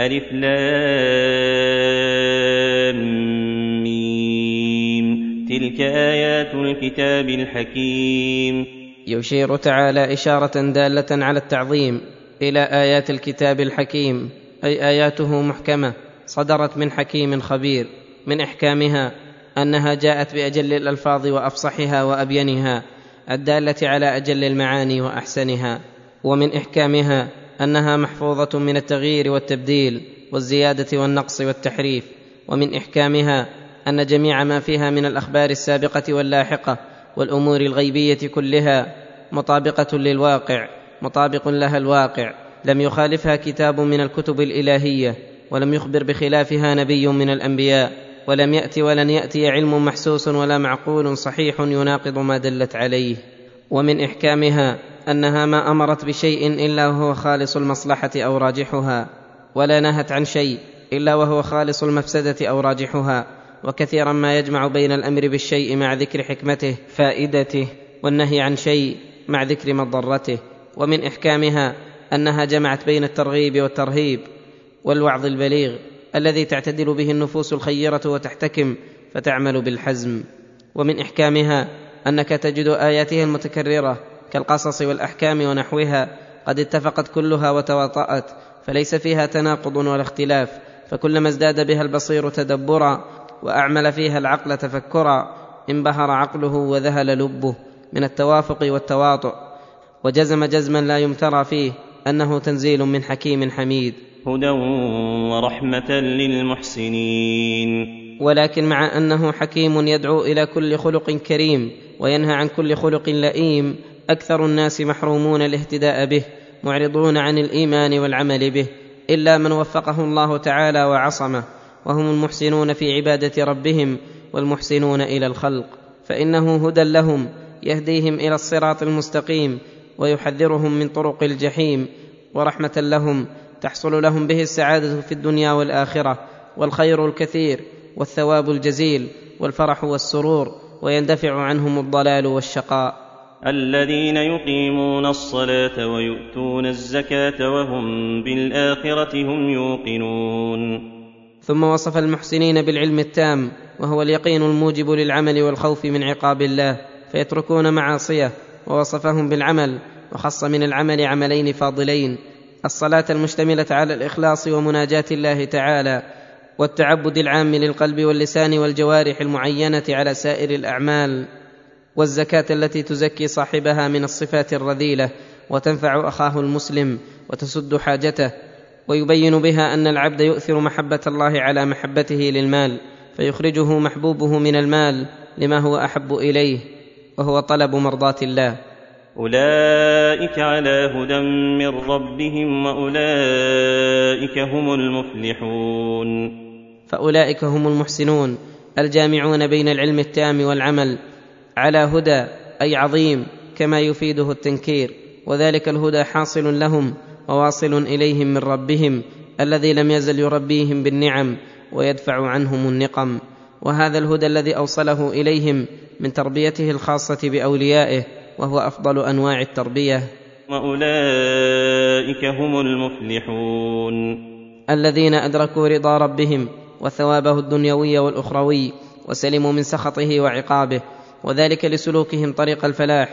ألف لام ميم. تلك آيات الكتاب الحكيم. يشير تعالى إشارة دالة على التعظيم إلى آيات الكتاب الحكيم أي آياته محكمة صدرت من حكيم خبير من إحكامها أنها جاءت بأجل الألفاظ وأفصحها وأبينها الدالة على أجل المعاني وأحسنها ومن إحكامها أنها محفوظة من التغيير والتبديل والزيادة والنقص والتحريف ومن إحكامها أن جميع ما فيها من الأخبار السابقة واللاحقة والأمور الغيبية كلها مطابقة للواقع مطابق لها الواقع. لم يخالفها كتاب من الكتب الإلهية ولم يخبر بخلافها نبي من الأنبياء ولم يات ولن يأتي علم محسوس ولا معقول صحيح يناقض ما دلت عليه. ومن إحكامها أنها ما أمرت بشيء إلا وهو خالص المصلحة أو راجحها ولا نهت عن شيء إلا وهو خالص المفسدة أو راجحها وكثيرا ما يجمع بين الأمر بالشيء مع ذكر حكمته فائدته والنهي عن شيء مع ذكر مضرته. ومن إحكامها أنها جمعت بين الترغيب والترهيب والوعظ البليغ الذي تعتدل به النفوس الخيرة وتحتكم فتعمل بالحزم. ومن إحكامها أنك تجد اياتها المتكررة كالقصص والأحكام ونحوها قد اتفقت كلها وتواطأت فليس فيها تناقض ولا اختلاف فكلما ازداد بها البصير تدبرا وأعمل فيها العقل تفكرا انبهر عقله وذهل لبه من التوافق والتواطؤ. وجزم جزما لا يمترى فيه أنه تنزيل من حكيم حميد. هدى ورحمة للمحسنين. ولكن مع أنه حكيم يدعو إلى كل خلق كريم وينهى عن كل خلق لئيم أكثر الناس محرومون الاهتداء به معرضون عن الإيمان والعمل به إلا من وفقه الله تعالى وعصمه وهم المحسنون في عبادة ربهم والمحسنون إلى الخلق فإنه هدى لهم يهديهم إلى الصراط المستقيم ويحذرهم من طرق الجحيم ورحمة لهم تحصل لهم به السعادة في الدنيا والآخرة والخير الكثير والثواب الجزيل والفرح والسرور ويندفع عنهم الضلال والشقاء. الذين يقيمون الصلاة ويؤتون الزكاة وهم بالآخرة هم يوقنون. ثم وصف المحسنين بالعلم التام وهو اليقين الموجب للعمل والخوف من عقاب الله فيتركون معاصيه ووصفهم بالعمل وخص من العمل عملين فاضلين الصلاة المشتملة على الإخلاص ومناجاة الله تعالى والتعبد العام للقلب واللسان والجوارح المعينة على سائر الأعمال والزكاة التي تزكي صاحبها من الصفات الرذيلة وتنفع أخاه المسلم وتسد حاجته ويبين بها أن العبد يؤثر محبة الله على محبته للمال فيخرجه محبوبه من المال لما هو أحب إليه وهو طلب مرضاة الله. أولئك على هدى من ربهم وأولئك هم المفلحون. فأولئك هم المحسنون الجامعون بين العلم التام والعمل على هدى أي عظيم كما يفيده التنكير وذلك الهدى حاصل لهم وواصل إليهم من ربهم الذي لم يزل يربيهم بالنعم ويدفع عنهم النقم. وهذا الهدى الذي أوصله إليهم من تربيته الخاصة بأوليائه وهو أفضل أنواع التربية. وأولئك هم المفلحون. الذين أدركوا رضا ربهم وثوابه الدنيوي والأخروي وسلموا من سخطه وعقابه وذلك لسلوكهم طريق الفلاح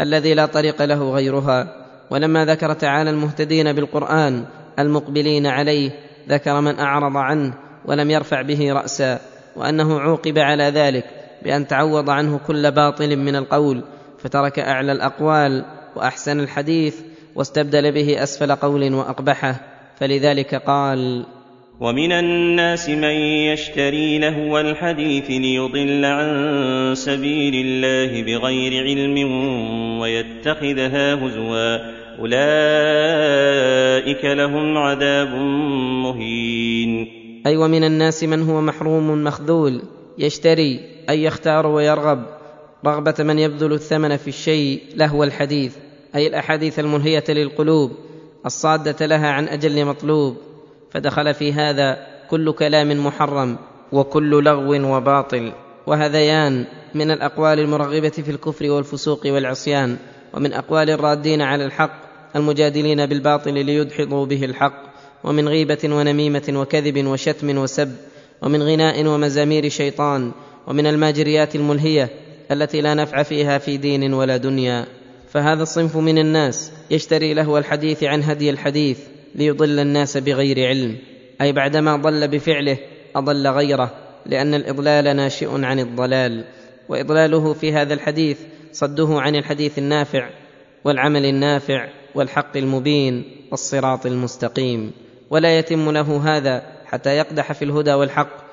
الذي لا طريق له غيرها. ولما ذكر تعالى المهتدين بالقرآن المقبلين عليه ذكر من أعرض عنه ولم يرفع به رأسا وأنه عوقب على ذلك بأن تعوض عنه كل باطل من القول فترك أعلى الأقوال وأحسن الحديث واستبدل به أسفل قول وأقبحه. فلذلك قال ومن الناس من يشتري لهو الحديث ليضل عن سبيل الله بغير علم ويتخذها هزوا. أولئك لهم عذاب مهين. أي ومن الناس من هو محروم مخذول يشتري أي يختار ويرغب. رغبة من يبذل الثمن في الشيء لهو الحديث أي الأحاديث الملهيه للقلوب الصادة لها عن أجل مطلوب. فدخل في هذا كل كلام محرم وكل لغو وباطل. وهذيان من الأقوال المرغبة في الكفر والفسوق والعصيان ومن أقوال الرادين على الحق المجادلين بالباطل ليدحضوا به الحق. ومن غيبة ونميمة وكذب وشتم وسب. ومن غناء ومزامير شيطان. ومن الماجريات الملهية التي لا نفع فيها في دين ولا دنيا. فهذا الصنف من الناس يشتري لهو الحديث عن هدي الحديث ليضل الناس بغير علم. أي بعدما ضل بفعله أضل غيره لأن الإضلال ناشئ عن الضلال. وإضلاله في هذا الحديث صده عن الحديث النافع والعمل النافع والحق المبين والصراط المستقيم. ولا يتم له هذا حتى يقدح في الهدى والحق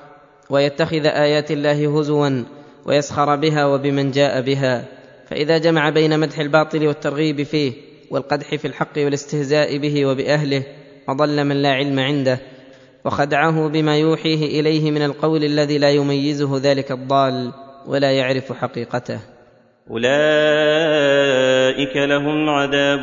ويتخذ آيات الله هزوا ويسخر بها وبمن جاء بها. فإذا جمع بين مدح الباطل والترغيب فيه والقدح في الحق والاستهزاء به وبأهله اضل من لا علم عنده. وخدعه بما يوحيه إليه من القول الذي لا يميزه ذلك الضال ولا يعرف حقيقته. أولئك لهم عذاب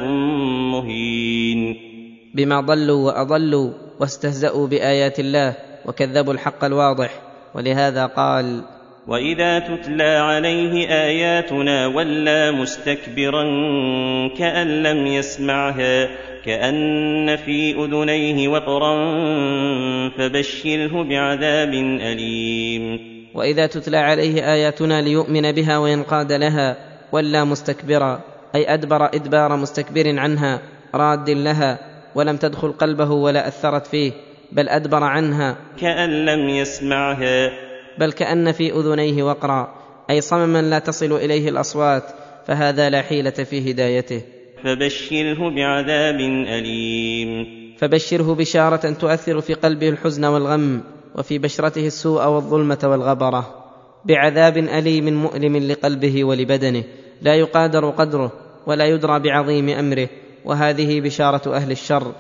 مهين. بما ضلوا وأضلوا واستهزأوا بآيات الله وكذبوا الحق الواضح ولهذا قال واذا تتلى عليه اياتنا ولى مستكبرا كان لم يسمعها كان في اذنيه وقرا فبشره بعذاب اليم واذا تتلى عليه اياتنا ليؤمن بها وينقاد لها ولى مستكبرا أي أدبر إدبار مستكبر عنها راد لها ولم تدخل قلبه ولا اثرت فيه بل ادبر عنها كان لم يسمعها بل كأن في أذنيه وقرا أي صمما لا تصل إليه الأصوات فهذا لا حيلة في هدايته. فبشره بعذاب أليم. فبشره بشارة تؤثر في قلبه الحزن والغم وفي بشرته السوء والظلمة والغبرة. بعذاب أليم مؤلم لقلبه ولبدنه لا يقادر قدره ولا يدرى بعظيم أمره. وهذه بشارة أهل الشر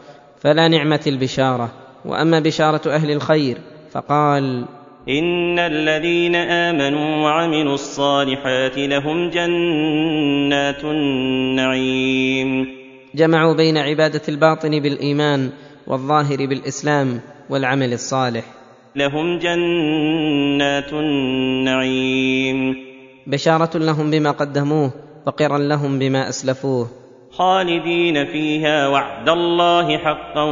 فلا نعمة البشارة. وأما بشارة أهل الخير فقال ان الذين امنوا وعملوا الصالحات لهم جنات النعيم جمعوا بين عبادة الباطن بالإيمان والظاهر بالإسلام والعمل الصالح. لهم جنات النعيم بشارة لهم بما قدموه وقرا لهم بما أسلفوه. خالدين فيها وعد الله حقا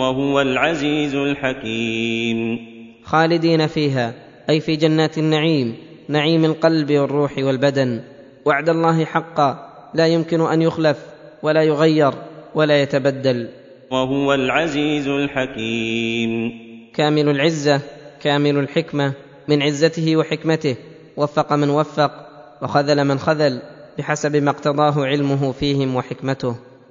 وهو العزيز الحكيم. خالدين فيها أي في جنات النعيم نعيم القلب والروح والبدن. وعد الله حقا لا يمكن أن يخلف ولا يغير ولا يتبدل. وهو العزيز الحكيم. كامل العزة كامل الحكمة من عزته وحكمته. وفق من وفق وخذل من خذل بحسب ما اقتضاه علمه فيهم وحكمته.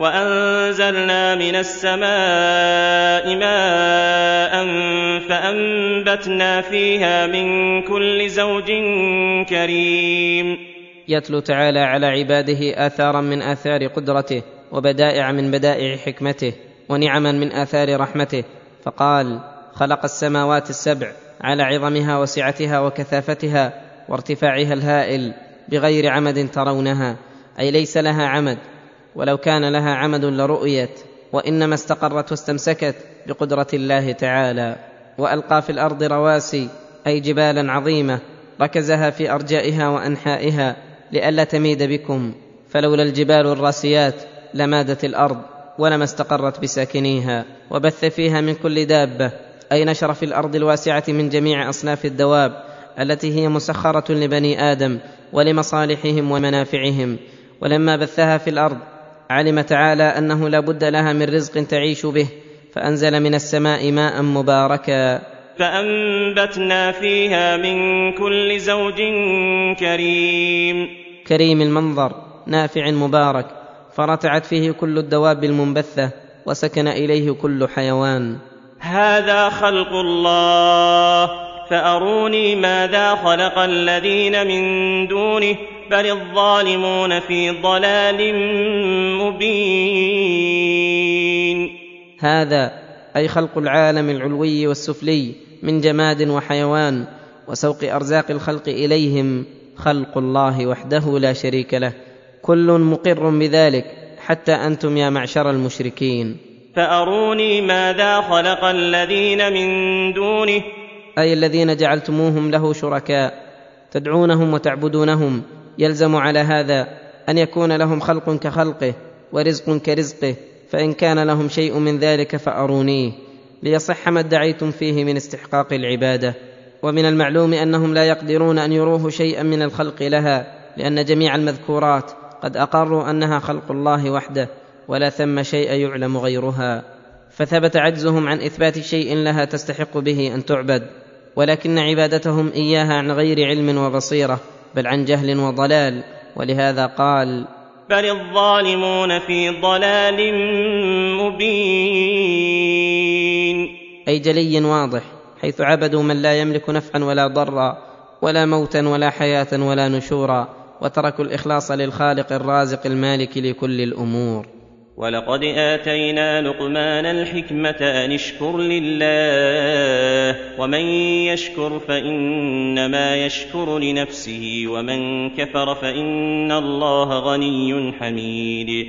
وأنزلنا من السماء ماء فأنبتنا فيها من كل زوج كريم. يتلو تعالى على عباده آثارا من آثار قدرته وبدائع من بدائع حكمته ونعما من آثار رحمته. فقال خلق السماوات السبع على عظمها وسعتها وكثافتها وارتفاعها الهائل بغير عمد ترونها أي ليس لها عمد ولو كان لها عمد لرؤيت وإنما استقرت واستمسكت بقدرة الله تعالى وألقى في الأرض رواسي أي جبالا عظيمة ركزها في أرجائها وأنحائها لئلا تميد بكم فلولا الجبال الراسيات لمادت الأرض ولما استقرت بساكنيها وبث فيها من كل دابة أي نشر في الأرض الواسعة من جميع أصناف الدواب التي هي مسخرة لبني آدم ولمصالحهم ومنافعهم ولما بثها في الأرض علم تعالى أنه لا بد لها من رزق تعيش به فأنزل من السماء ماء مباركا. فأنبتنا فيها من كل زوج كريم. كريم المنظر نافع مبارك فرتعت فيه كل الدواب المنبثة وسكن إليه كل حيوان. هذا خلق الله فأروني ماذا خلق الذين من دونه بل الظالمون في ضلال مبين. هذا أي خلق العالم العلوي والسفلي من جماد وحيوان وسوق أرزاق الخلق إليهم خلق الله وحده لا شريك له. كل مقر بذلك حتى أنتم يا معشر المشركين. فأروني ماذا خلق الذين من دونه؟ أي الذين جعلتموهم له شركاء تدعونهم وتعبدونهم يلزم على هذا أن يكون لهم خلق كخلقه ورزق كرزقه فإن كان لهم شيء من ذلك فأرونيه. ليصح ما ادعيتم فيه من استحقاق العبادة. ومن المعلوم أنهم لا يقدرون أن يروه شيئا من الخلق لها لأن جميع المذكورات قد أقروا أنها خلق الله وحده ولا ثم شيء يعلم غيرها. فثبت عجزهم عن إثبات شيء لها تستحق به أن تعبد. ولكن عبادتهم إياها عن غير علم وبصيرة. بل عن جهل وضلال ولهذا قال بل الظالمون في ضلال مبين. أي جلي واضح حيث عبدوا من لا يملك نفعا ولا ضرا ولا موتا ولا حياة ولا نشورا وتركوا الإخلاص للخالق الرازق المالك لكل الأمور. ولقد اتينا لقمان الحكمه ان اشكر لله ومن يشكر فانما يشكر لنفسه ومن كفر فان الله غني حميد.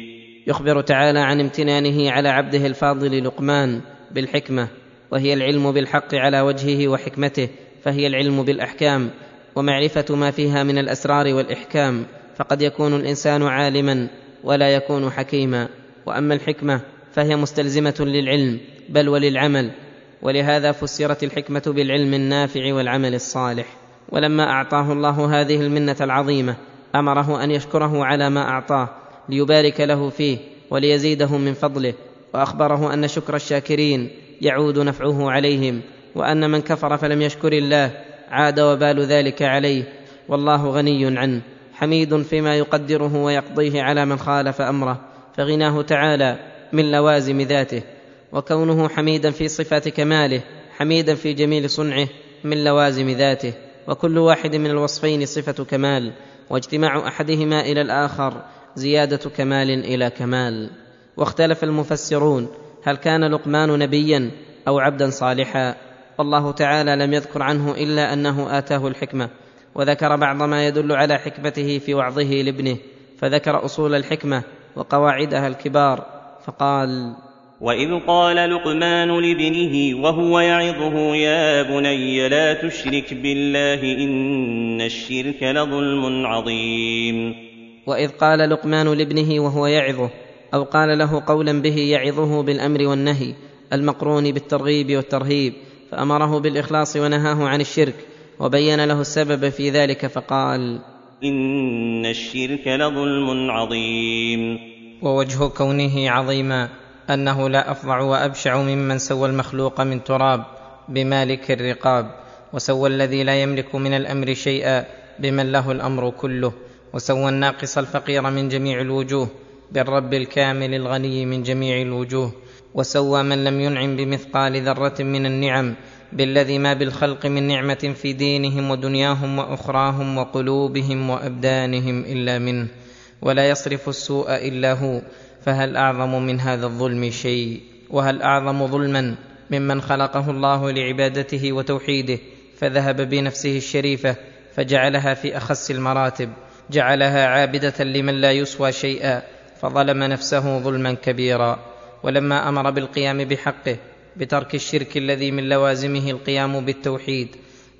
يخبر تعالى عن امتنانه على عبده الفاضل لقمان بالحكمة وهي العلم بالحق على وجهه وحكمته فهي العلم بالأحكام ومعرفة ما فيها من الأسرار والإحكام فقد يكون الإنسان عالما ولا يكون حكيما. وأما الحكمة فهي مستلزمة للعلم بل وللعمل ولهذا فسرت الحكمة بالعلم النافع والعمل الصالح. ولما أعطاه الله هذه المنة العظيمة أمره أن يشكره على ما أعطاه ليبارك له فيه وليزيده من فضله. وأخبره أن شكر الشاكرين يعود نفعه عليهم وأن من كفر فلم يشكر الله عاد وبال ذلك عليه. والله غني عنه حميد فيما يقدره ويقضيه على من خالف أمره. فغناه تعالى من لوازم ذاته وكونه حميدا في صفات كماله حميدا في جميل صنعه من لوازم ذاته وكل واحد من الوصفين صفة كمال واجتماع أحدهما إلى الآخر زيادة كمال إلى كمال. واختلف المفسرون هل كان لقمان نبيا أو عبدا صالحا؟ والله تعالى لم يذكر عنه إلا أنه آتاه الحكمة وذكر بعض ما يدل على حكمته في وعظه لابنه فذكر أصول الحكمة وقواعدها الكبار فقال وإذ قال لقمان لابنه وهو يعظه يا بني لا تشرك بالله إن الشرك لظلم عظيم. وإذ قال لقمان لابنه وهو يعظه أو قال له قولا به يعظه بالأمر والنهي المقرون بالترغيب والترهيب. فأمره بالإخلاص ونهاه عن الشرك وبين له السبب في ذلك فقال إن الشرك لظلم عظيم. ووجه كونه عظيما أنه لا أفظع وأبشع ممن سوى المخلوق من تراب بمالك الرقاب وسوى الذي لا يملك من الأمر شيئا بمن له الأمر كله وسوى الناقص الفقير من جميع الوجوه بالرب الكامل الغني من جميع الوجوه وسوى من لم ينعم بمثقال ذرة من النعم بالذي ما بالخلق من نعمة في دينهم ودنياهم وأخراهم وقلوبهم وأبدانهم إلا منه ولا يصرف السوء إلا هو. فهل أعظم من هذا الظلم شيء؟ وهل أعظم ظلما ممن خلقه الله لعبادته وتوحيده فذهب بنفسه الشريفة فجعلها في أخس المراتب جعلها عابدة لمن لا يسوى شيئا فظلم نفسه ظلما كبيرا. ولما أمر بالقيام بحقه بترك الشرك الذي من لوازمه القيام بالتوحيد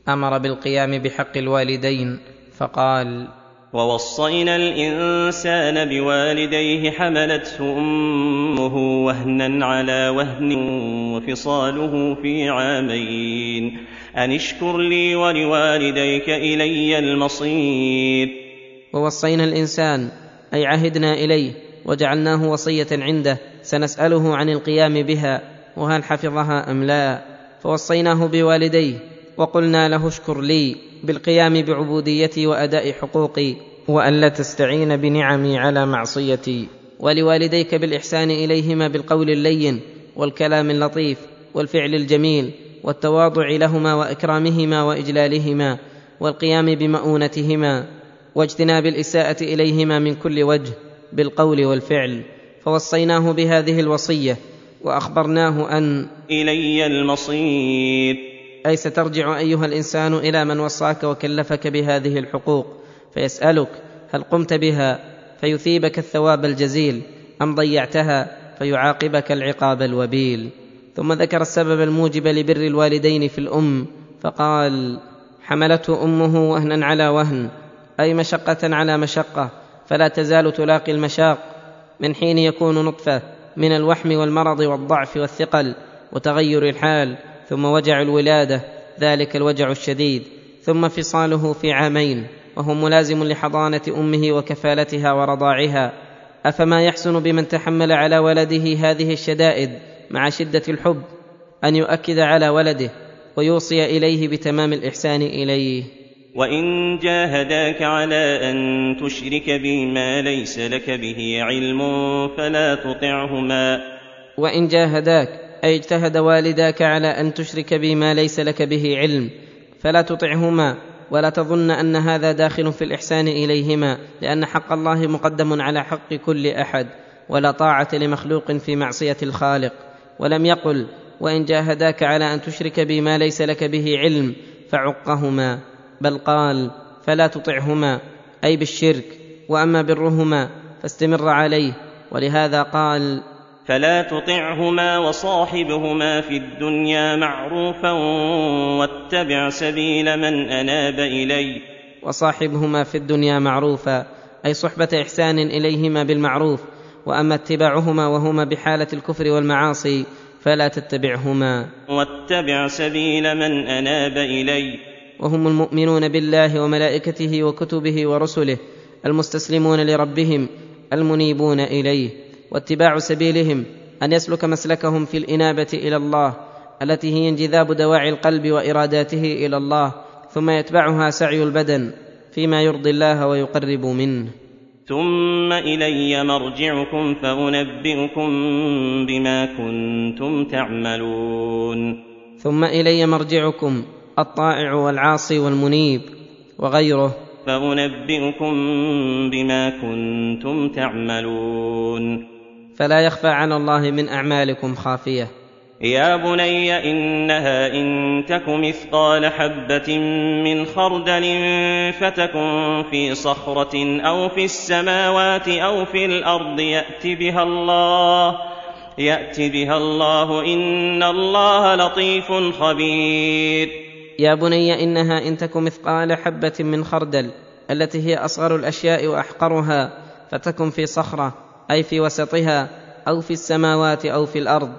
أمر بالقيام بحق الوالدين فقال ووصينا الإنسان بوالديه حملته أمه وهنا على وهن وفصاله في عامين. أن اشكر لي ولوالديك إلي المصير. ووصينا الإنسان أي عهدنا إليه وجعلناه وصية عنده سنسأله عن القيام بها وهل حفظها أم لا؟ فوصيناه بوالديه وقلنا له اشكر لي بالقيام بعبوديتي وأداء حقوقي والا تستعين بنعمي على معصيتي. ولوالديك بالإحسان إليهما بالقول اللين والكلام اللطيف والفعل الجميل والتواضع لهما وإكرامهما وإجلالهما والقيام بمؤونتهما واجتناب الإساءة إليهما من كل وجه بالقول والفعل. فوصيناه بهذه الوصية وأخبرناه أن إلي المصير. أي سترجع أيها الإنسان إلى من وصاك وكلفك بهذه الحقوق فيسألك هل قمت بها فيثيبك الثواب الجزيل أم ضيعتها فيعاقبك العقاب الوبيل. ثم ذكر السبب الموجب لبر الوالدين في الأم فقال حملته أمه وهنا على وهن أي مشقة على مشقة فلا تزال تلاقي المشاق من حين يكون نطفة. من الوحم والمرض والضعف والثقل وتغير الحال ثم وجع الولادة ذلك الوجع الشديد ثم فصاله في عامين وهو ملازم لحضانة أمه وكفالتها ورضاعها. أفما يحسن بمن تحمل على ولده هذه الشدائد مع شدة الحب أن يؤكد على ولده ويوصي إليه بتمام الإحسان إليه. وان جاهداك على ان تشرك بي ما ليس لك به علم فلا تطعهما. وان جاهداك اي اجتهد والداك على ان تشرك بي ما ليس لك به علم فلا تطعهما. ولا تظن ان هذا داخل في الاحسان اليهما لأن حق الله مقدم على حق كل احد ولا طاعه لمخلوق في معصيه الخالق. ولم يقل وان جاهداك على ان تشرك بي ما ليس لك به علم فعقهما. بل قال فلا تطعهما أي بالشرك وأما برهما فاستمر عليه. ولهذا قال فلا تطعهما وصاحبهما في الدنيا معروفا واتبع سبيل من أناب الي وصاحبهما في الدنيا معروفا أي صحبة إحسان إليهما بالمعروف وأما اتباعهما وهما بحالة الكفر والمعاصي فلا تتبعهما. واتبع سبيل من أناب الي وهم المؤمنون بالله وملائكته وكتبه ورسله المستسلمون لربهم المنيبون إليه واتباع سبيلهم أن يسلك مسلكهم في الإنابة إلى الله التي هي انجذاب دواعي القلب وإراداته إلى الله ثم يتبعها سعي البدن فيما يرضي الله ويقرب منه. ثم إلي مرجعكم فأنبئكم بما كنتم تعملون. ثم إلي مرجعكم الطائع والعاصي والمنيب وغيره. فأنبئكم بما كنتم تعملون. فلا يخفى على الله من أعمالكم خافية. يا بني إنها إن تك مثقال حبة من خردل فتكن في صخرة أو في السماوات أو في الأرض يأت بها الله يأت بها الله. إن الله لطيف خبير. يا بني إنها إن تك مثقال حبة من خردل التي هي أصغر الأشياء وأحقرها فتكن في صخرة أي في وسطها أو في السماوات أو في الأرض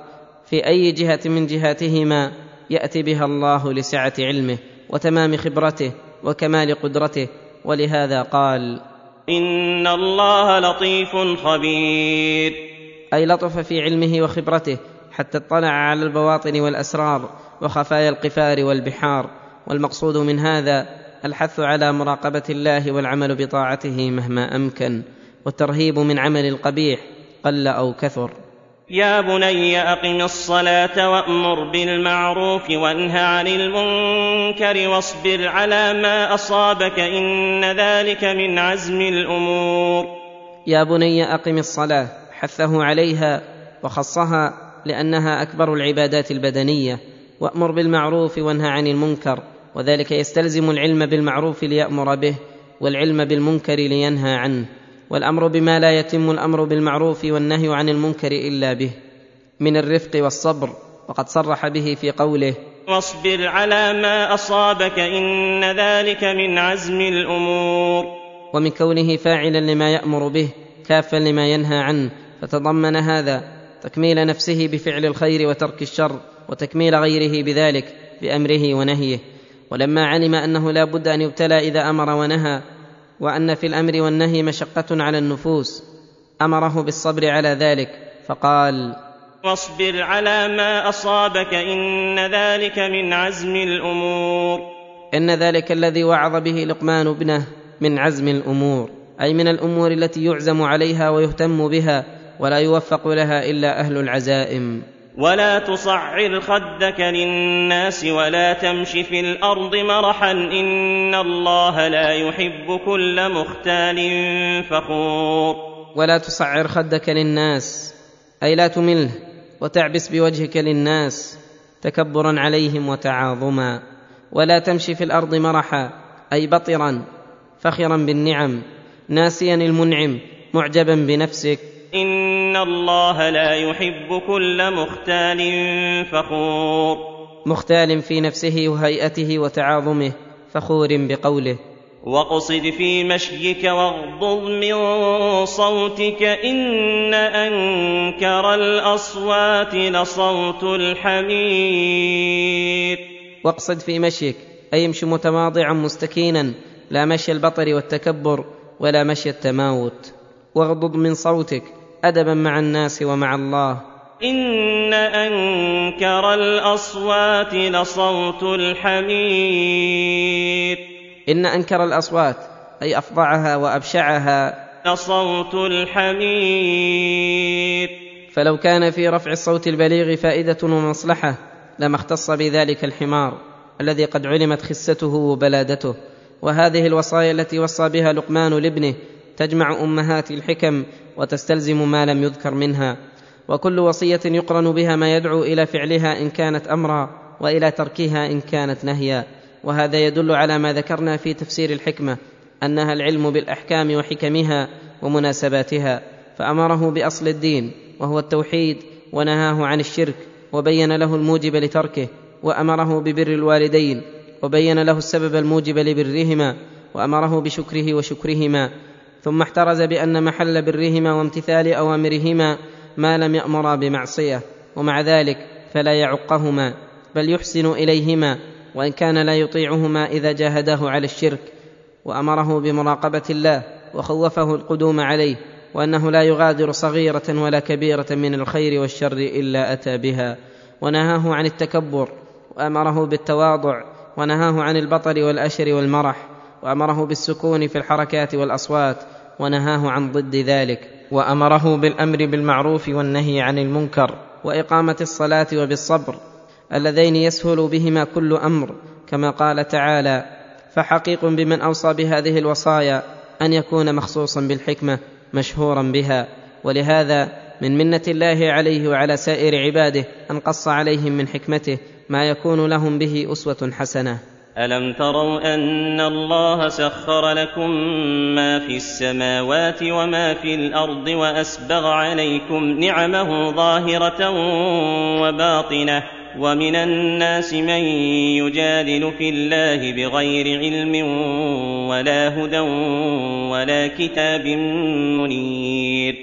في أي جهة من جهاتهما يأتي بها الله لسعة علمه وتمام خبرته وكمال قدرته ولهذا قال إن الله لطيف خبير. أي لطف في علمه وخبرته حتى اطلع على البواطن والأسرار وخفايا القفار والبحار والمقصود من هذا الحث على مراقبة الله والعمل بطاعته مهما أمكن والترهيب من عمل القبيح قل أو كثر. يا بني أقم الصلاة وأمر بالمعروف وانه عن المنكر واصبر على ما أصابك إن ذلك من عزم الأمور. يا بني أقم الصلاة حثه عليها وخصها لأنها أكبر العبادات البدنية وأمر بالمعروف وانهى عن المنكر وذلك يستلزم العلم بالمعروف ليأمر به والعلم بالمنكر لينهى عنه والأمر بما لا يتم الأمر بالمعروف والنهي عن المنكر إلا به. من الرفق والصبر وقد صرح به في قوله واصبر على ما أصابك إن ذلك من عزم الأمور. ومن كونه فاعلا لما يأمر به كافا لما ينهى عنه فتضمن هذا تكميل نفسه بفعل الخير وترك الشر. وتكميل غيره بذلك بامره ونهيه. ولما علم أنه لا بد أن يبتلى إذا أمر ونهى وأن في الأمر والنهي مشقة على النفوس أمره بالصبر على ذلك فقال واصبر على ما أصابك إن ذلك من عزم الأمور. إن ذلك الذي وعظ به لقمان ابنه من عزم الأمور أي من الأمور التي يعزم عليها ويهتم بها ولا يوفق لها إلا أهل العزائم. ولا تصعر خدك للناس ولا تمش في الأرض مرحا إن الله لا يحب كل مختال فخور. ولا تصعر خدك للناس أي لا تمله وتعبس بوجهك للناس تكبرا عليهم وتعاظما. ولا تمشي في الأرض مرحا أي بطرا فخرا بالنعم ناسيا المنعم معجبا بنفسك. ان الله لا يحب كل مختال فخور. مختال في نفسه وهيئته وتعاظمه فخور بقوله. واقصد في مشيك واغضض من صوتك ان انكر الاصوات لصوت الحمير واقصد في مشيك أي امش متواضعا مستكينا لا مشي البطر والتكبر ولا مشي التماوت. واغضض من صوتك ادبا مع الناس ومع الله. إن أنكر الأصوات لصوت الحمير إن أنكر الأصوات أي افظعها وأبشعها. لصوت الحمير فلو كان في رفع الصوت البليغ فائدة ومصلحة لما اختص بذلك الحمار الذي قد علمت خسته وبلادته. وهذه الوصايا التي وصى بها لقمان لابنه تجمع أمهات الحكم وتستلزم ما لم يذكر منها. وكل وصية يقرن بها ما يدعو إلى فعلها إن كانت أمرا وإلى تركها إن كانت نهيا. وهذا يدل على ما ذكرنا في تفسير الحكمة أنها العلم بالأحكام وحكمها ومناسباتها فأمره بأصل الدين وهو التوحيد ونهاه عن الشرك وبين له الموجب لتركه وأمره ببر الوالدين وبين له السبب الموجب لبرهما وأمره بشكره وشكرهما. ثم احترز بأن محل برهما وامتثال أوامرهما ما لم يامرا بمعصية ومع ذلك فلا يعقهما بل يحسن إليهما وإن كان لا يطيعهما إذا جاهداه على الشرك وأمره بمراقبة الله وخوفه القدوم عليه وأنه لا يغادر صغيرة ولا كبيرة من الخير والشر إلا أتى بها. ونهاه عن التكبر وأمره بالتواضع ونهاه عن البطر والأشر والمرح. وأمره بالسكون في الحركات والأصوات ونهاه عن ضد ذلك وأمره بالأمر بالمعروف والنهي عن المنكر وإقامة الصلاة وبالصبر اللذين يسهل بهما كل أمر كما قال تعالى فحقيق بمن أوصى بهذه الوصايا أن يكون مخصوصا بالحكمة مشهورا بها ولهذا من منة الله عليه وعلى سائر عباده أن قص عليهم من حكمته ما يكون لهم به أسوة حسنة. الم تروا ان الله سخر لكم ما في السماوات وما في الأرض واسبغ عليكم نعمه ظاهره وباطنه ومن الناس من يجادل في الله بغير علم ولا هدى ولا كتاب منير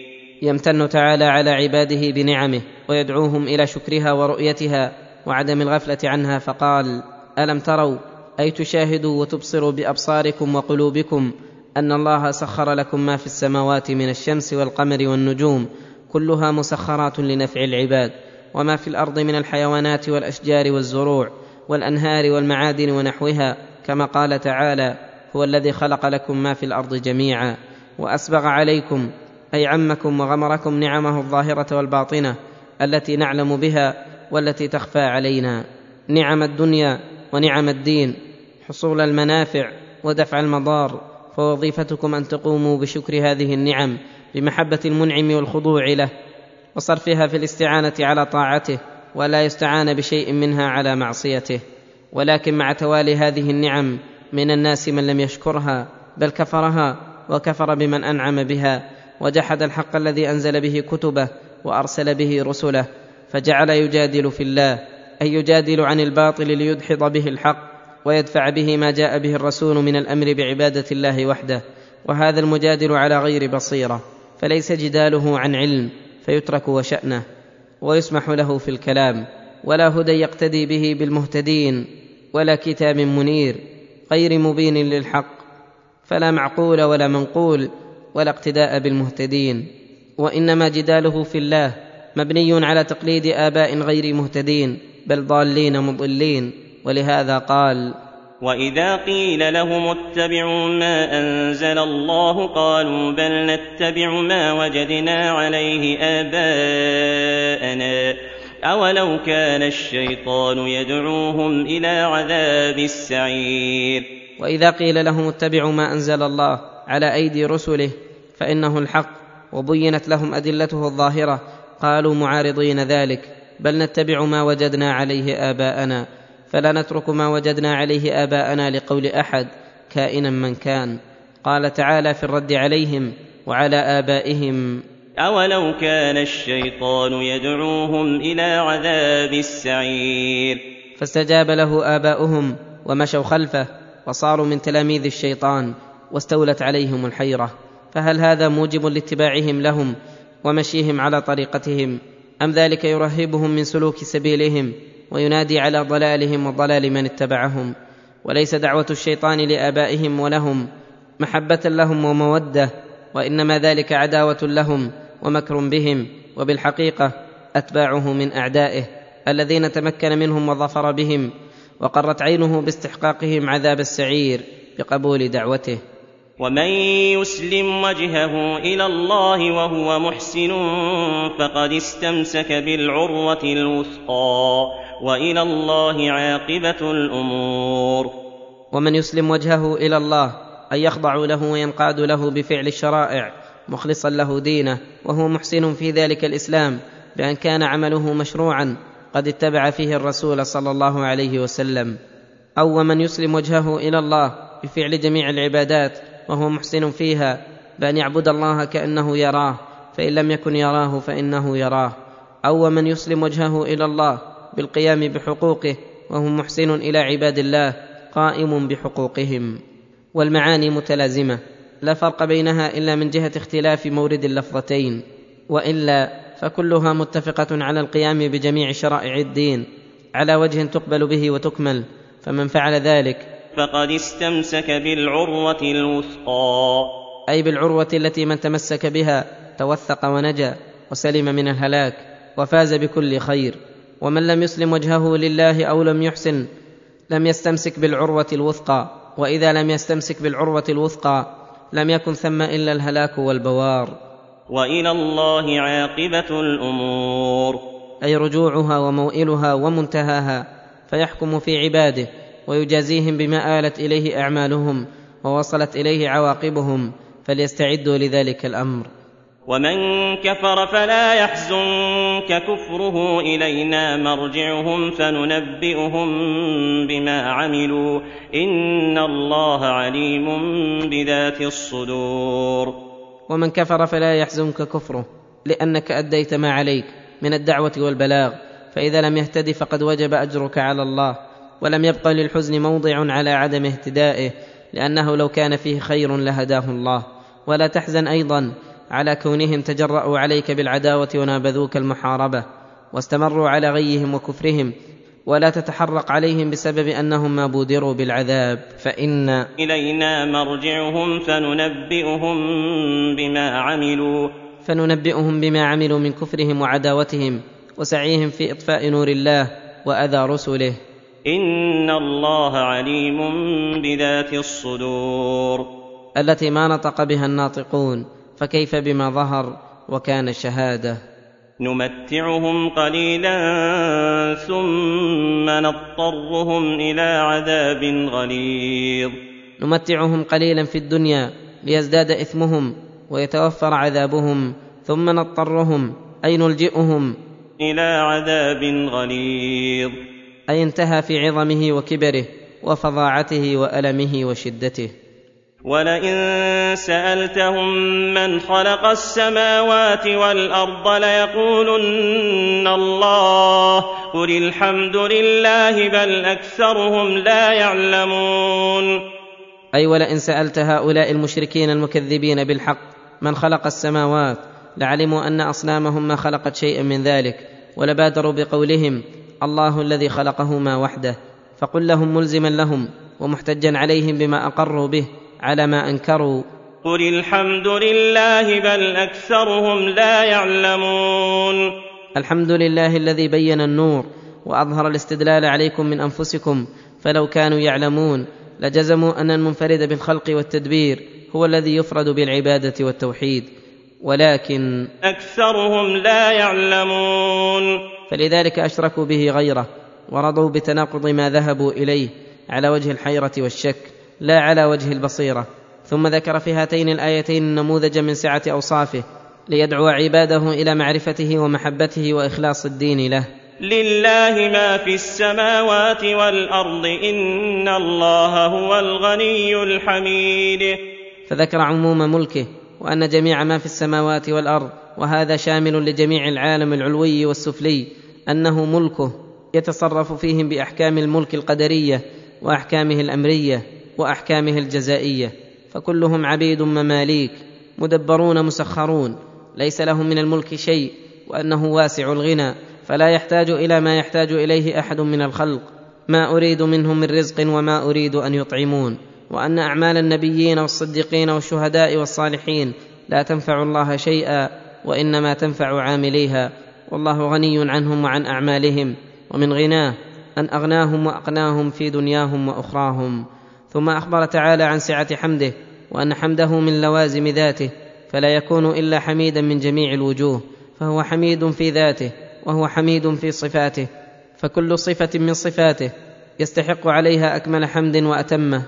يمتن تعالى على عباده بنعمه ويدعوهم إلى شكرها ورؤيتها وعدم الغفله عنها فقال الم تروا أي تشاهدوا وتبصروا بأبصاركم وقلوبكم أن الله سخر لكم ما في السماوات من الشمس والقمر والنجوم كلها مسخرات لنفع العباد وما في الأرض من الحيوانات والأشجار والزروع والأنهار والمعادن ونحوها كما قال تعالى هو الذي خلق لكم ما في الأرض جميعا وأسبغ عليكم أي عمكم وغمركم نعمه الظاهرة والباطنة التي نعلم بها والتي تخفى علينا. نعم الدنيا ونعم الدين حصول المنافع ودفع المضار فوظيفتكم أن تقوموا بشكر هذه النعم بمحبة المنعم والخضوع له وصرفها في الاستعانة على طاعته ولا يستعان بشيء منها على معصيته. ولكن مع توالي هذه النعم من الناس من لم يشكرها بل كفرها وكفر بمن أنعم بها وجحد الحق الذي أنزل به كتبه وأرسل به رسله فجعل يجادل في الله أي يجادل عن الباطل ليدحض به الحق ويدفع به ما جاء به الرسول من الأمر بعبادة الله وحده وهذا المجادل على غير بصيرة فليس جداله عن علم فيترك وشأنه ويسمح له في الكلام ولا هدى يقتدي به بالمهتدين ولا كتاب منير غير مبين للحق فلا معقول ولا منقول ولا اقتداء بالمهتدين وإنما جداله في الله مبني على تقليد آباء غير مهتدين بل ضالين مضلين. ولهذا قال وإذا قيل لهم اتبعوا ما أنزل الله قالوا بل نتبع ما وجدنا عليه آباءنا. أولو كان الشيطان يدعوهم إلى عذاب السعير. وإذا قيل لهم اتبعوا ما أنزل الله على أيدي رسله فإنه الحق وبينت لهم أدلته الظاهرة. قالوا معارضين ذلك. بل نتبع ما وجدنا عليه آباءنا. فلا نترك ما وجدنا عليه آباءنا لقول أحد كائنا من كان. قال تعالى في الرد عليهم وعلى آبائهم أولو كان الشيطان يدعوهم إلى عذاب السعير. فاستجاب له آباؤهم ومشوا خلفه وصاروا من تلاميذ الشيطان واستولت عليهم الحيرة. فهل هذا موجب لاتباعهم لهم ومشيهم على طريقتهم أم ذلك يرهبهم من سلوك سبيلهم؟ وينادي على ضلالهم وضلال من اتبعهم وليس دعوة الشيطان لآبائهم ولهم محبة لهم ومودة وإنما ذلك عداوة لهم ومكر بهم وبالحقيقة أتباعه من أعدائه الذين تمكن منهم وظفر بهم وقرت عينه باستحقاقهم عذاب السعير بقبول دعوته. ومن يسلم وجهه إلى الله وهو محسن فقد استمسك بالعروه الوثقى والى الله عاقبه الأمور. ومن يسلم وجهه إلى الله اي يخضع له وينقاد له بفعل الشرائع مخلصا له دينه وهو محسن في ذلك الاسلام بان كان عمله مشروعا قد اتبع فيه الرسول صلى الله عليه وسلم. أو ومن يسلم وجهه إلى الله بفعل جميع العبادات وهو محسن فيها بأن يعبد الله كأنه يراه فإن لم يكن يراه فإنه يراه. أو ومن يسلم وجهه إلى الله بالقيام بحقوقه وهو محسن إلى عباد الله قائم بحقوقهم. والمعاني متلازمة لا فرق بينها إلا من جهة اختلاف مورد اللفظتين. وإلا فكلها متفقة على القيام بجميع شرائع الدين على وجه تقبل به وتكمل فمن فعل ذلك فقد استمسك بالعروة الوثقى. أي بالعروة التي من تمسك بها توثق ونجا وسلم من الهلاك وفاز بكل خير. ومن لم يسلم وجهه لله أو لم يحسن لم يستمسك بالعروة الوثقى. وإذا لم يستمسك بالعروة الوثقى لم يكن ثم إلا الهلاك والبوار. وإلى الله عاقبة الأمور. أي رجوعها وموئلها ومنتهاها فيحكم في عباده ويجازيهم بما آلت إليه أعمالهم ووصلت إليه عواقبهم فليستعدوا لذلك الأمر. ومن كفر فلا يحزنك كفره إلينا مرجعهم فننبئهم بما عملوا. إن الله عليم بذات الصدور. ومن كفر فلا يحزنك كفره لأنك أديت ما عليك من الدعوة والبلاغ. فإذا لم يهتد فقد وجب أجرك على الله. ولم يبق للحزن موضع على عدم اهتدائه لأنه لو كان فيه خير لهداه الله. ولا تحزن أيضا على كونهم تجرأوا عليك بالعداوة ونابذوك المحاربة واستمروا على غيهم وكفرهم ولا تتحرق عليهم بسبب أنهم ما بودروا بالعذاب. فإن إلينا مرجعهم فننبئهم بما عملوا. فننبئهم بما عملوا من كفرهم وعداوتهم وسعيهم في إطفاء نور الله وأذى رسله. ان الله عليم بذات الصدور التي ما نطق بها الناطقون فكيف بما ظهر وكان شهادة؟ نمتعهم قليلا ثم نضطرهم إلى عذاب غليظ. نمتعهم قليلا في الدنيا ليزداد اثمهم ويتوفر عذابهم ثم نضطرهم اي نلجئهم؟ إلى عذاب غليظ. أي انتهى في عظمه وكبره وفظاعته وألمه وشدته. ولئن سألتهم من خلق السماوات والأرض ليقولن الله قل الحمد لله بل أكثرهم لا يعلمون. أي ولئن سألت هؤلاء المشركين المكذبين بالحق من خلق السماوات لعلموا أن أصنامهم ما خلقت شيئا من ذلك ولبادروا بقولهم الله الذي خلقهما وحده فقل لهم ملزما لهم ومحتجا عليهم بما أقروا به على ما أنكروا. قل الحمد لله بل أكثرهم لا يعلمون. الحمد لله الذي بين النور وأظهر الاستدلال عليكم من أنفسكم فلو كانوا يعلمون لجزموا أن المنفرد بالخلق والتدبير هو الذي يفرد بالعبادة والتوحيد. ولكن أكثرهم لا يعلمون. فلذلك أشركوا به غيره ورضوا بتناقض ما ذهبوا إليه على وجه الحيرة والشك لا على وجه البصيرة. ثم ذكر في هاتين الآيتين نموذجا من سعة أوصافه ليدعو عباده إلى معرفته ومحبته وإخلاص الدين له. لله ما في السماوات والأرض إن الله هو الغني الحميد. فذكر عموم ملكه وأن جميع ما في السماوات والأرض وهذا شامل لجميع العالم العلوي والسفلي أنه ملكه يتصرف فيهم بأحكام الملك القدرية وأحكامه الأمرية وأحكامه الجزائية فكلهم عبيد مماليك مدبرون مسخرون ليس لهم من الملك شيء وأنه واسع الغنى فلا يحتاج إلى ما يحتاج إليه أحد من الخلق ما أريد منهم من رزق وما أريد أن يطعمون. وأن أعمال النبيين والصديقين والشهداء والصالحين لا تنفع الله شيئا وإنما تنفع عامليها والله غني عنهم وعن أعمالهم ومن غناه أن أغناهم وأقناهم في دنياهم وأخراهم ثم أخبر تعالى عن سعة حمده وأن حمده من لوازم ذاته فلا يكون إلا حميدا من جميع الوجوه فهو حميد في ذاته وهو حميد في صفاته فكل صفة من صفاته يستحق عليها أكمل حمد وأتمه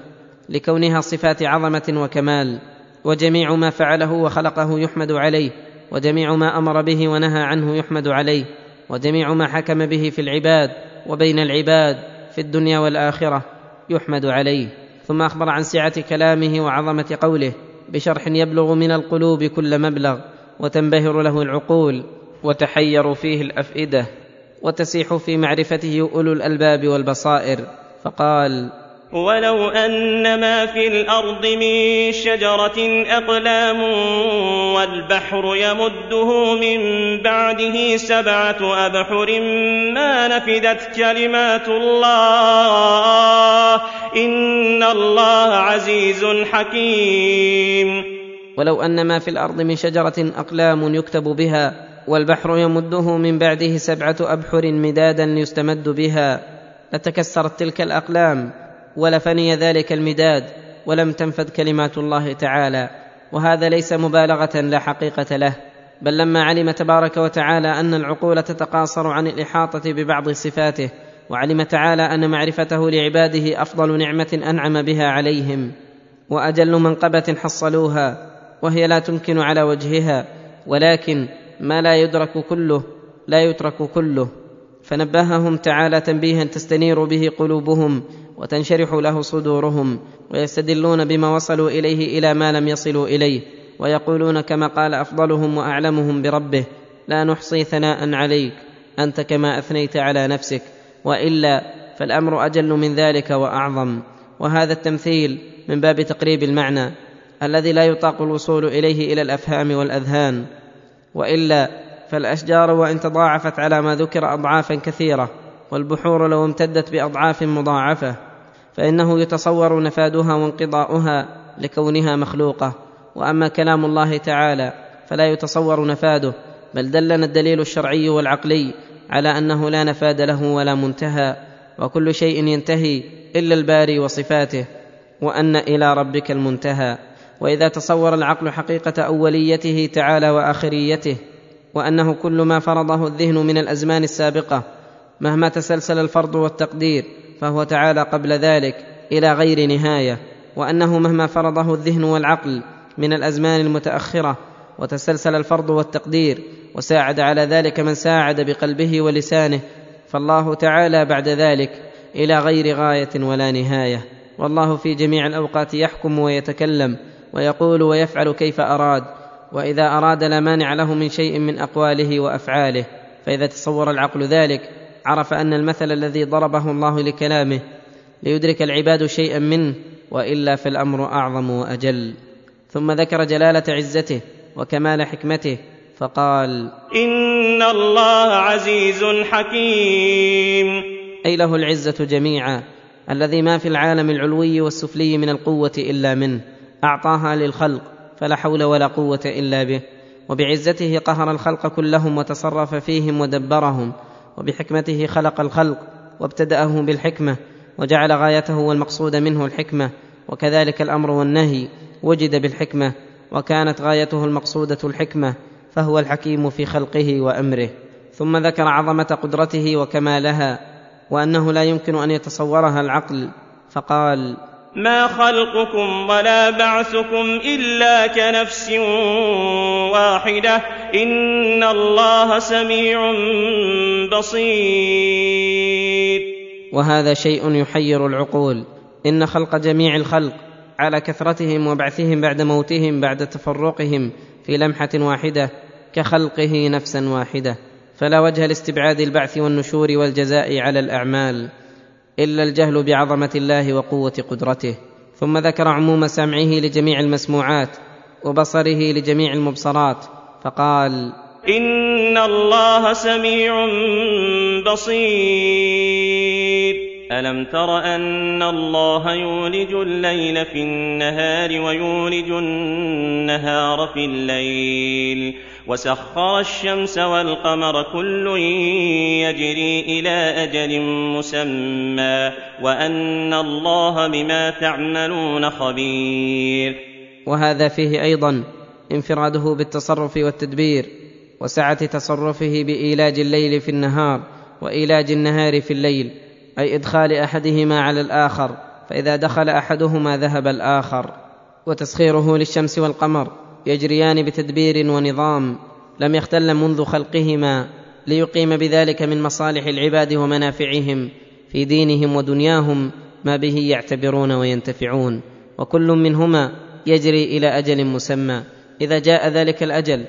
لكونها صفات عظمة وكمال وجميع ما فعله وخلقه يحمد عليه وجميع ما أمر به ونهى عنه يحمد عليه وجميع ما حكم به في العباد وبين العباد في الدنيا والآخرة يحمد عليه. ثم أخبر عن سعة كلامه وعظمة قوله بشرح يبلغ من القلوب كل مبلغ وتنبهر له العقول وتحير فيه الأفئدة وتسيح في معرفته أولو الألباب والبصائر. فقال ولو أن ما في الأرض من شجرة أقلام والبحر يمده من بعده سبعة أبحر ما نفدت كلمات الله إن الله عزيز حكيم. ولو أن ما في الأرض من شجرة أقلام يكتب بها والبحر يمده من بعده سبعة أبحر مدادا يستمد بها لتكسرت تلك الأقلام ولفني ذلك المداد ولم تنفذ كلمات الله تعالى وهذا ليس مبالغة لا حقيقة له بل لما علم تبارك وتعالى أن العقول تتقاصر عن الإحاطة ببعض صفاته وعلم تعالى أن معرفته لعباده أفضل نعمة أنعم بها عليهم وأجل منقبة حصلوها وهي لا تمكن على وجهها ولكن ما لا يدرك كله لا يترك كله فنبههم تعالى تنبيها تستنير به قلوبهم وتنشرح له صدورهم ويستدلون بما وصلوا إليه إلى ما لم يصلوا إليه ويقولون كما قال أفضلهم وأعلمهم بربه لا نحصي ثناء عليك أنت كما أثنيت على نفسك وإلا فالأمر أجل من ذلك وأعظم. وهذا التمثيل من باب تقريب المعنى الذي لا يطاق الوصول إليه إلى الأفهام والأذهان. وإلا فالأشجار وإن تضاعفت على ما ذكر اضعافا كثيرة والبحور لو امتدت بأضعاف مضاعفة. فإنه يتصور نفادها وانقضاؤها لكونها مخلوقة. وأما كلام الله تعالى فلا يتصور نفاده بل دلنا الدليل الشرعي والعقلي على أنه لا نفاد له ولا منتهى وكل شيء ينتهي إلا الباري وصفاته وأن إلى ربك المنتهى. وإذا تصور العقل حقيقة أوليته تعالى وآخريته وأنه كل ما فرضه الذهن من الأزمان السابقة مهما تسلسل الفرض والتقدير فهو تعالى قبل ذلك إلى غير نهاية وأنه مهما فرضه الذهن والعقل من الأزمان المتأخرة وتسلسل الفرض والتقدير وساعد على ذلك من ساعد بقلبه ولسانه فالله تعالى بعد ذلك إلى غير غاية ولا نهاية. والله في جميع الأوقات يحكم ويتكلم ويقول ويفعل كيف أراد وإذا أراد لا مانع له من شيء من أقواله وأفعاله فإذا تصور العقل ذلك عرف أن المثل الذي ضربه الله لكلامه ليدرك العباد شيئا منه وإلا فالأمر أعظم وأجل. ثم ذكر جلالة عزته وكمال حكمته فقال إن الله عزيز حكيم. أي له العزة جميعا الذي ما في العالم العلوي والسفلي من القوة إلا منه أعطاها للخلق فلا حول ولا قوة إلا به. وبعزته قهر الخلق كلهم وتصرف فيهم ودبرهم وبحكمته خلق الخلق وابتدأه بالحكمة وجعل غايته والمقصود منه الحكمة وكذلك الأمر والنهي وجد بالحكمة وكانت غايته المقصودة الحكمة فهو الحكيم في خلقه وأمره. ثم ذكر عظمة قدرته وكمالها وأنه لا يمكن أن يتصورها العقل فقال ما خلقكم ولا بعثكم الا كنفس واحدة ان الله سميع بصير وهذا شيء يحير العقول. إن خلق جميع الخلق على كثرتهم وبعثهم بعد موتهم بعد تفرقهم في لمحة واحدة كخلقه نفسا واحدة. فلا وجه لاستبعاد البعث والنشور والجزاء على الأعمال. إلا الجهل بعظمة الله وقوة قدرته ثم ذكر عموم سمعه لجميع المسموعات وبصره لجميع المبصرات فقال إن الله سميع بصير. ألم تر أن الله يولج الليل في النهار ويولج النهار في الليل؟ وسخر الشمس والقمر كل يجري إلى أجل مسمى وأن الله بما تعملون خبير. وهذا فيه أيضا انفراده بالتصرف والتدبير وسعة تصرفه بإيلاج الليل في النهار وإيلاج النهار في الليل أي إدخال أحدهما على الآخر فإذا دخل أحدهما ذهب الآخر. وتسخيره للشمس والقمر يجريان بتدبير ونظام لم يختل منذ خلقهما ليقيم بذلك من مصالح العباد ومنافعهم في دينهم ودنياهم ما به يعتبرون وينتفعون. وكل منهما يجري إلى أجل مسمى. إذا جاء ذلك الأجل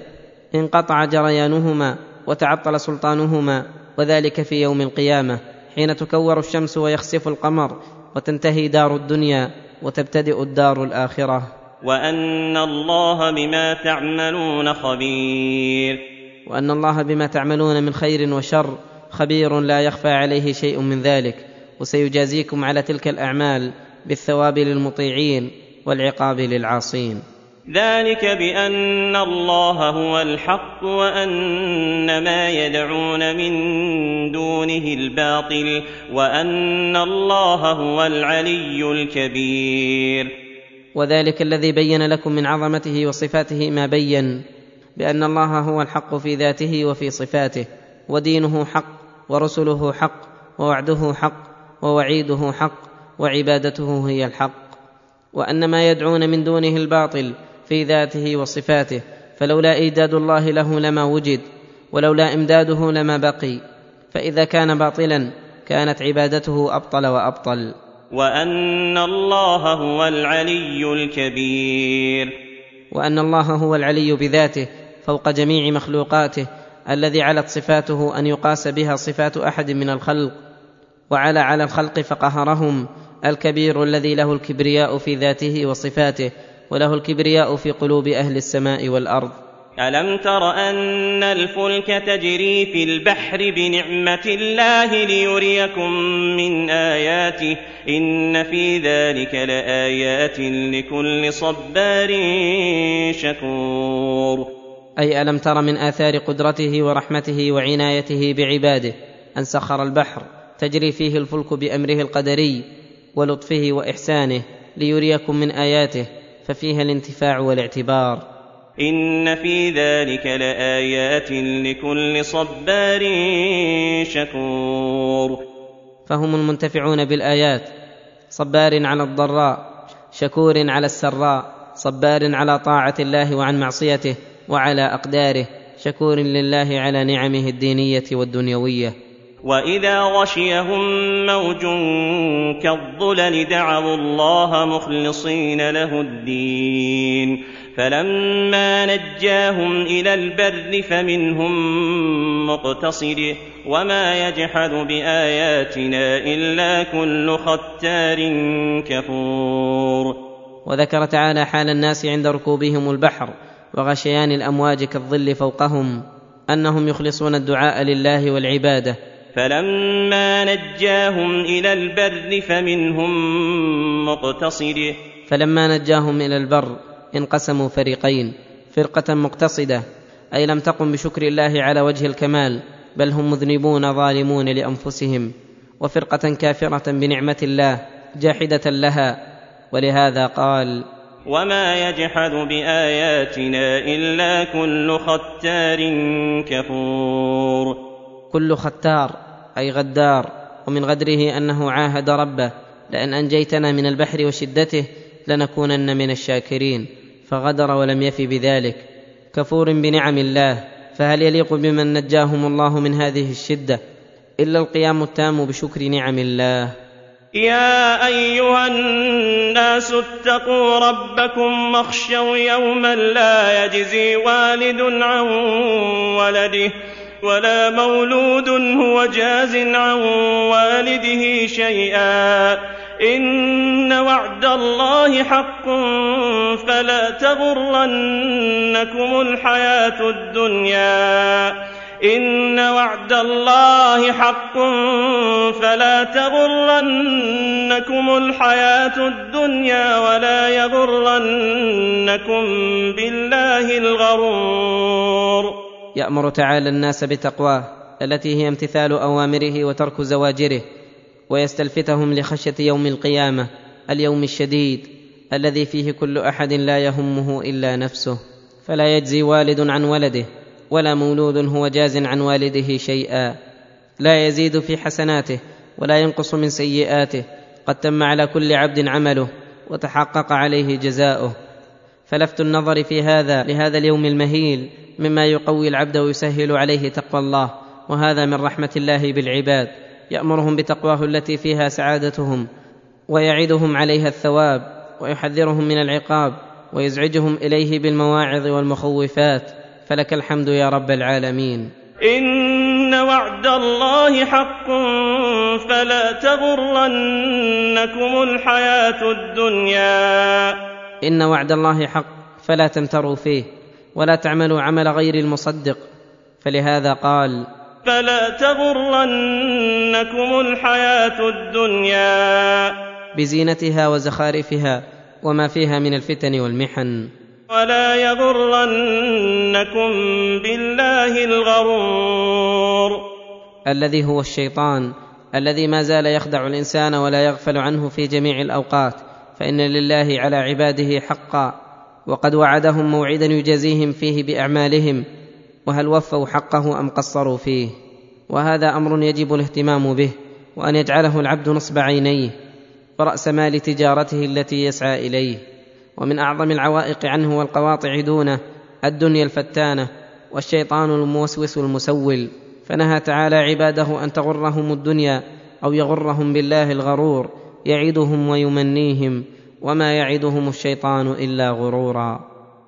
انقطع جريانهما وتعطل سلطانهما وذلك في يوم القيامة حين تكور الشمس ويخسف القمر وتنتهي دار الدنيا وتبتدئ الدار الآخرة. وأن الله بما تعملون خبير. وأن الله بما تعملون من خير وشر خبير لا يخفى عليه شيء من ذلك. وسيجازيكم على تلك الأعمال بالثواب للمطيعين والعقاب للعاصين. ذلك بأن الله هو الحق وأن ما يدعون من دونه الباطل وأن الله هو العلي الكبير. وذلك الذي بين لكم من عظمته وصفاته ما بين بأن الله هو الحق في ذاته وفي صفاته ودينه حق ورسله حق ووعده حق ووعيده حق وعبادته هي الحق. وأن ما يدعون من دونه الباطل في ذاته وصفاته فلولا ايجاد الله له لما وجد ولولا إمداده لما بقي. فإذا كان باطلا كانت عبادته أبطل وأبطل. وأن الله هو العلي الكبير. وأن الله هو العلي بذاته فوق جميع مخلوقاته الذي علت صفاته أن يقاس بها صفات أحد من الخلق وعلى على الخلق فقهرهم الكبير الذي له الكبرياء في ذاته وصفاته وله الكبرياء في قلوب أهل السماء والأرض. ألم تر أن الفلك تجري في البحر بنعمة الله ليريكم من آياته؟ إن في ذلك لآيات لكل صبار شكور. أي ألم تر من آثار قدرته ورحمته وعنايته بعباده أن سخر البحر تجري فيه الفلك بأمره القدري ولطفه وإحسانه ليريكم من آياته ففيها الانتفاع والاعتبار. ان في ذلك لايات لكل صبار شكور. فهم المنتفعون بالآيات. صبار على الضراء شكور على السراء صبار على طاعة الله وعن معصيته وعلى أقداره شكور لله على نعمه الدينية والدنيوية. واذا غشيهم موج كالظلل دعوا الله مخلصين له الدين. فلما نجاهم إلى البر فمنهم مقتصد وما يجحد بآياتنا إلا كل ختار كفور. وذكر تعالى حال الناس عند ركوبهم البحر وغشيان الأمواج كالظل فوقهم أنهم يخلصون الدعاء لله والعبادة. فلما نجاهم إلى البر فمنهم مقتصد. فلما نجاهم إلى البر انقسموا فريقين فرقة مقتصدة أي لم تقم بشكر الله على وجه الكمال بل هم مذنبون ظالمون لأنفسهم وفرقة كافرة بنعمة الله جاحدة لها ولهذا قال وما يجحد باياتنا الا كل ختار كفور. كل ختار أي غدار ومن غدره أنه عاهد ربه لأن أنجيتنا من البحر وشدته لنكونن من الشاكرين. فغدر ولم يف بذلك. كفور بنعم الله. فهل يليق بمن نجاهم الله من هذه الشدة؟ إلا القيام التام بشكر نعم الله. يا أيها الناس اتقوا ربكم واخشوا يوما لا يجزي والد عن ولده ولا مولود هو جاز عن والده شيئا. إن وعد الله حق فلا تغرنكم الحياة الدنيا. إن وعد الله حق فلا تغرنكم الحياة الدنيا ولا يغرنكم بالله الغرور. يأمر تعالى الناس بتقواه التي هي امتثال أوامره وترك زواجره. ويستلفتهم لخشية يوم القيامة اليوم الشديد الذي فيه كل أحد لا يهمه إلا نفسه. فلا يجزي والد عن ولده ولا مولود هو جاز عن والده شيئا. لا يزيد في حسناته ولا ينقص من سيئاته. قد تم على كل عبد عمله وتحقق عليه جزاؤه. فلفت النظر في هذا لهذا اليوم المهيل مما يقوي العبد ويسهل عليه تقوى الله. وهذا من رحمة الله بالعباد. يأمرهم بتقواه التي فيها سعادتهم ويعدهم عليها الثواب ويحذرهم من العقاب ويزعجهم إليه بالمواعظ والمخوفات. فلك الحمد يا رب العالمين. إن وعد الله حق فلا تغرنكم الحياة الدنيا. إن وعد الله حق فلا تمتروا فيه ولا تعملوا عمل غير المصدق. فلهذا قال فلا تغرنكم الحياة الدنيا. بزينتها وزخارفها وما فيها من الفتن والمحن. ولا يغرنكم بالله الغرور. الذي هو الشيطان الذي ما زال يخدع الإنسان ولا يغفل عنه في جميع الأوقات. فإن لله على عباده حقا. وقد وعدهم موعدا يجازيهم فيه بأعمالهم. وهل وفوا حقه أم قصروا فيه؟ وهذا أمر يجب الاهتمام به وأن يجعله العبد نصب عينيه وراس مال تجارته التي يسعى إليه. ومن أعظم العوائق عنه والقواطع دونه الدنيا الفتانة والشيطان الموسوس المسول. فنهى تعالى عباده أن تغرهم الدنيا أو يغرهم بالله الغرور يعدهم ويمنيهم وما يعدهم الشيطان إلا غرورا.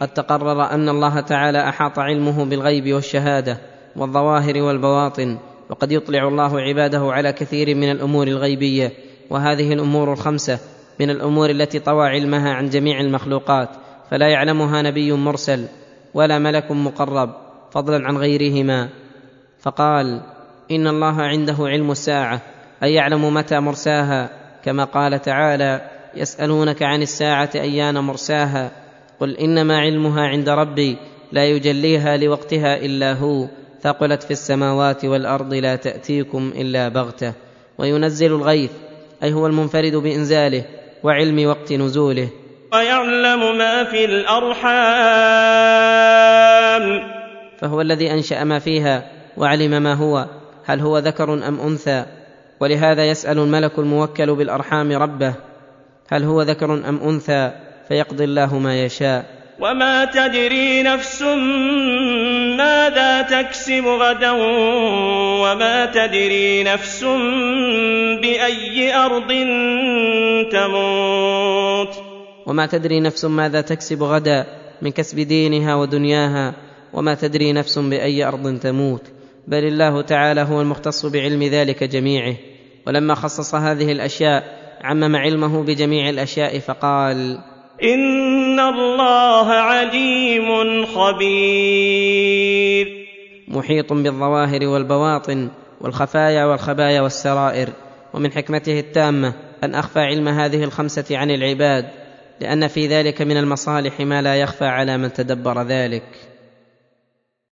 قد تقرر أن الله تعالى أحاط علمه بالغيب والشهادة والظواهر والبواطن وقد يطلع الله عباده على كثير من الأمور الغيبية وهذه الأمور الخمسة من الأمور التي طوى علمها عن جميع المخلوقات فلا يعلمها نبي مرسل ولا ملك مقرب فضلا عن غيرهما. فقال إن الله عنده علم الساعة أي يعلم متى مرساها كما قال تعالى يسألونك عن الساعة أيان مرساها. قل إنما علمها عند ربي لا يجليها لوقتها إلا هو ثقلت في السماوات والأرض لا تأتيكم إلا بغتة. وينزل الغيث أي هو المنفرد بإنزاله وعلم وقت نزوله. ويعلم ما في الأرحام. فهو الذي أنشأ ما فيها وعلم ما هو هل هو ذكر أم أنثى؟ ولهذا يسأل الملك الموكل بالأرحام ربه هل هو ذكر أم أنثى؟ فيقضي الله ما يشاء. وما تدري نفس ماذا تكسب غدا وما تدري نفس باي ارض تموت. وما تدري نفس ماذا تكسب غدا من كسب دينها ودنياها وما تدري نفس باي ارض تموت. بل الله تعالى هو المختص بعلم ذلك جميعه. ولما خصص هذه الاشياء عمم علمه بجميع الاشياء فقال ان الله عليم خبير. محيط بالظواهر والبواطن والخفايا والخبايا والسرائر. ومن حكمته التامه ان اخفى علم هذه الخمسه عن العباد لأن في ذلك من المصالح ما لا يخفى على من تدبر ذلك.